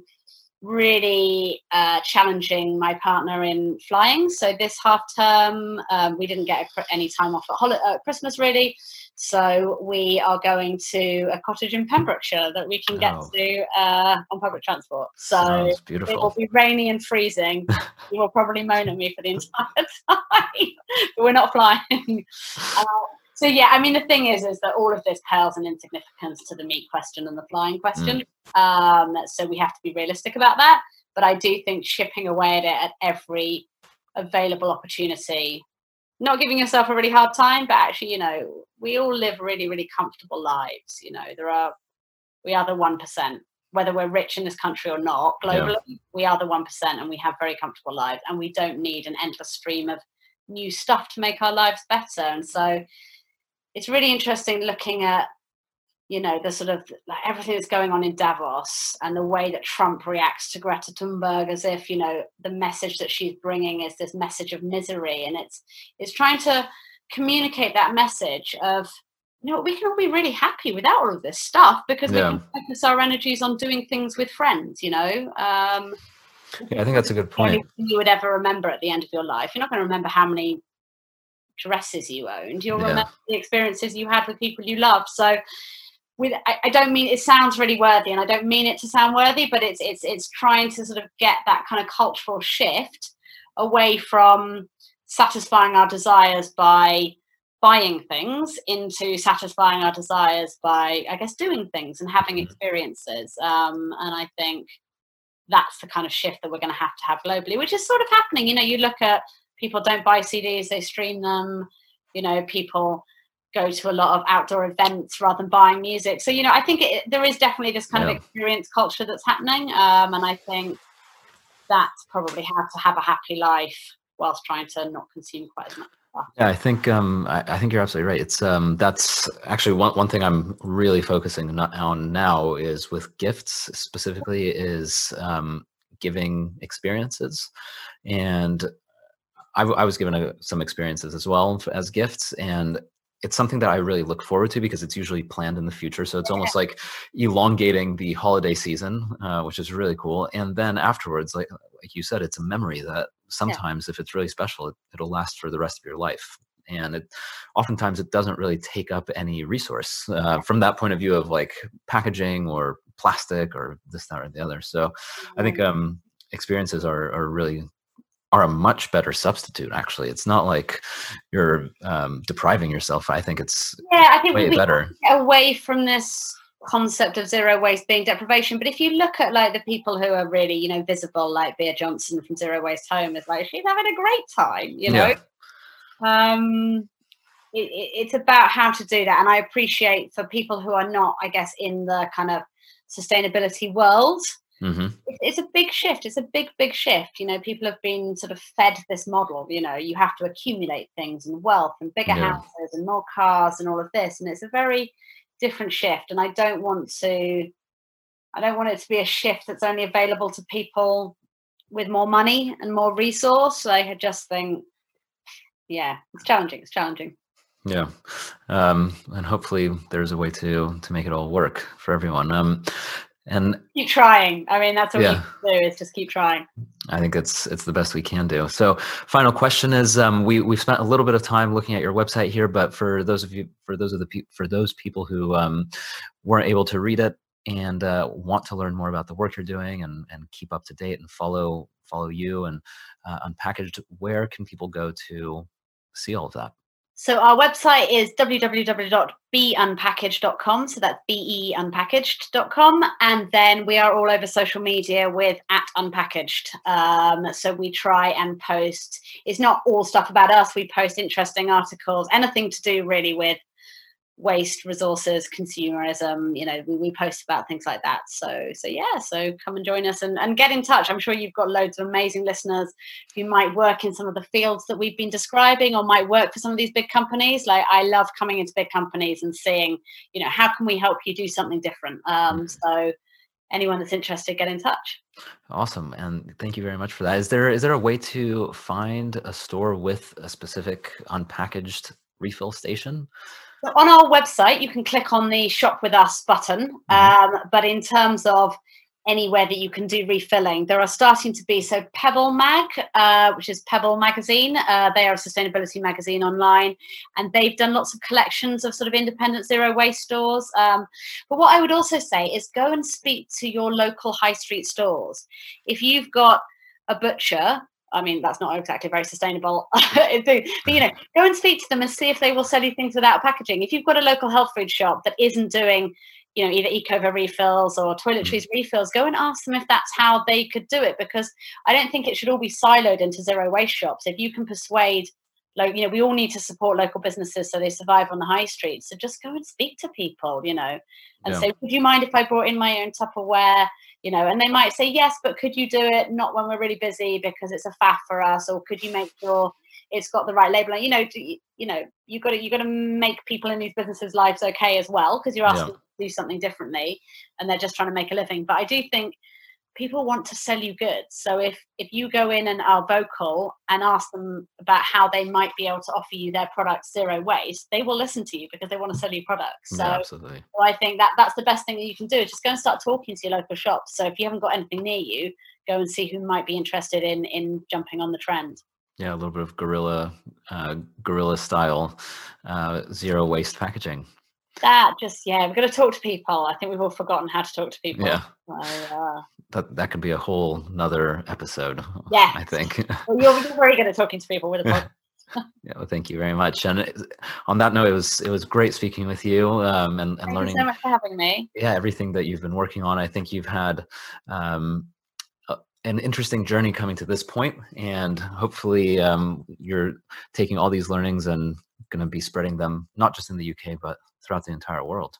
really uh, challenging my partner in flying. So this half term, um, we didn't get any time off at hol- uh, Christmas really. So we are going to a cottage in Pembrokeshire that we can get oh. to uh, on public transport. So it will be rainy and freezing. <laughs> you will probably moan at me for the entire <laughs> time, but we're not flying. Uh, <laughs> so yeah, I mean the thing is, is that all of this pales in insignificance to the meat question and the flying question. Mm. Um, so we have to be realistic about that. But I do think chipping away at it at every available opportunity, not giving yourself a really hard time, but actually, you know, we all live really, really comfortable lives. You know, there are we are the one percent. Whether we're rich in this country or not, globally, yeah. we are the one percent, and we have very comfortable lives, and we don't need an endless stream of new stuff to make our lives better. And so, it's really interesting looking at you know the sort of like everything that's going on in Davos and the way that Trump reacts to Greta Thunberg as if you know the message that she's bringing is this message of misery. And it's it's trying to communicate that message of you know we can all be really happy without all of this stuff because yeah. we can focus our energies on doing things with friends you know? Um, yeah i think that's a good point. you would ever remember at the end of your life. You're not going to remember how many dresses you owned. You'll yeah. remember the experiences you had with people you love. So with I, I, don't mean it sounds really worthy and I don't mean it to sound worthy, but it's it's it's trying to sort of get that kind of cultural shift away from satisfying our desires by buying things into satisfying our desires by I guess doing things and having mm-hmm. experiences. Um, and I think that's the kind of shift that we're going to have to have globally, which is sort of happening. You know, you look at people don't buy CDs, they stream them. You know, people go to a lot of outdoor events rather than buying music. So, you know, I think it, there is definitely this kind yeah. of experience culture that's happening. Um, and I think that's probably how to have a happy life whilst trying to not consume quite as much. Yeah, I think um, I, I, think you're absolutely right. It's um, that's actually one one thing I'm really focusing on now is with gifts specifically is um, giving experiences, and I, I was given a, some experiences as well as gifts, and it's something that I really look forward to because it's usually planned in the future. So it's almost like elongating the holiday season, uh, which is really cool. And then afterwards, like like you said, it's a memory that sometimes, yeah. if it's really special, it, it'll last for the rest of your life. And it oftentimes it doesn't really take up any resource uh, from that point of view of like packaging or plastic or this, that, or the other. So I think mm-hmm. um, experiences are are really are a much better substitute actually. It's not like you're um, depriving yourself. I think it's yeah i think way better. away from this concept of zero waste being deprivation but if you look at like the people who are really you know visible like Bea Johnson from zero waste home is like she's having a great time you know? Yeah. um it, it's about how to do that and i appreciate for people who are not i guess in the kind of sustainability world Mm-hmm. It's a big shift. It's a big, big shift. You know, people have been sort of fed this model. You know, you have to accumulate things and wealth and bigger yeah. houses and more cars and all of this. And it's a very different shift. And I don't want to, I don't want it to be a shift that's only available to people with more money and more resource. I just think, yeah, it's challenging. It's challenging. Yeah, um, and hopefully there's a way to to make it all work for everyone. Um, and keep trying. I mean that's what yeah. we do is just keep trying. I think it's it's the best we can do. So final question is um, we we've spent a little bit of time looking at your website here but for those of you for those of the pe- for those people who um, weren't able to read it and uh, want to learn more about the work you're doing and and keep up to date and follow follow you and uh, unpackaged where can people go to see all of that So our website is www.beunpackaged.com. So that's beunpackaged.com. And then we are all over social media with at unpackaged. Um, so we try and post, it's not all stuff about us. We post interesting articles, anything to do really with waste resources consumerism you know we, we, post about things like that. So so yeah so come and join us and, and get in touch. I'm sure you've got loads of amazing listeners who might work in some of the fields that we've been describing or might work for some of these big companies. Like i love coming into big companies and seeing you know how can we help you do something different? Um, mm. so anyone that's interested get in touch. Awesome and thank you very much for that. Is there is there a way to find a store with a specific unpackaged refill station on our website, you can click on the shop with us button. Mm-hmm. Um, but in terms of anywhere that you can do refilling, there are starting to be so Pebble Mag, uh, which is Pebble Magazine. Uh, they are a sustainability magazine online, and they've done lots of collections of sort of independent zero waste stores. Um, but what I would also say is go and speak to your local high street stores. If you've got a butcher I mean, that's not exactly very sustainable. <laughs> but, you know, go and speak to them and see if they will sell you things without packaging. If you've got a local health food shop that isn't doing, you know, either Ecover refills or toiletries mm. refills, go and ask them if that's how they could do it. Because I don't think it should all be siloed into zero waste shops. If you can persuade like you know we all need to support local businesses so they survive on the high street so just go and speak to people you know and yeah. say would you mind if i brought in my own tupperware you know and they might say yes but could you do it not when we're really busy because it's a faff for us or could you make sure it's got the right label you know you, you know you got to you got to make people in these businesses lives okay as well because you're asking yeah. to do something differently and they're just trying to make a living but i do think people want to sell you goods. So if if you go in and are vocal and ask them about how they might be able to offer you their products zero waste, they will listen to you because they want to sell you products. So, yeah, absolutely. So I think that that's the best thing that you can do. Is just go and start talking to your local shops. So if you haven't got anything near you, go and see who might be interested in in jumping on the trend. Yeah, a little bit of guerrilla, uh, guerrilla style, uh, zero waste packaging that just yeah we've got to talk to people i think we've all forgotten how to talk to people yeah so, uh, that that could be a whole another episode yeah i think. <laughs> Well, you're, you're very good at talking to people with a <laughs> podcast yeah well thank you very much. And on that note it was it was great speaking with you um, and, and thank learning so much for having me. Yeah everything that you've been working on. I think you've had um, an interesting journey coming to this point and hopefully um, you're taking all these learnings and going to be spreading them not just in the uk but throughout the entire world.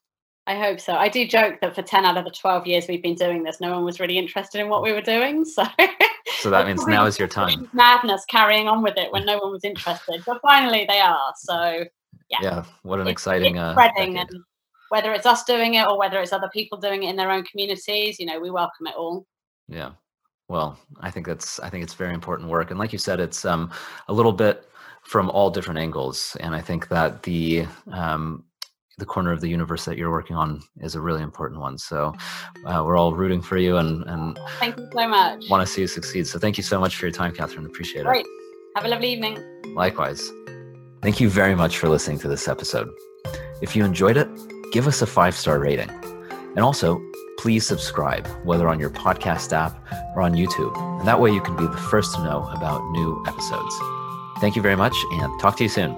I hope so. I do joke that for 10 out of the 12 years we've been doing this, no one was really interested in what we were doing. <laughs> So, so that means now is your <laughs> time. Madness carrying on with it when no one was interested. But finally they are. So, yeah. Yeah. What an it's, exciting it's uh, spreading. Uh, and whether it's us doing it or whether it's other people doing it in their own communities, you know, we welcome it all. Yeah. Well, I think that's I think it's very important work. And like you said, it's um, a little bit from all different angles. And I think that the um, the corner of the universe that you're working on is a really important one. So uh, we're all rooting for you and and thank you so much. Want to see you succeed. So thank you so much for your time, Catherine. Appreciate Great. it. Have a lovely evening. Likewise. Thank you very much for listening to this episode. If you enjoyed it, give us a five star rating. And also, please subscribe, whether on your podcast app or on YouTube. And that way you can be the first to know about new episodes. Thank you very much and talk to you soon.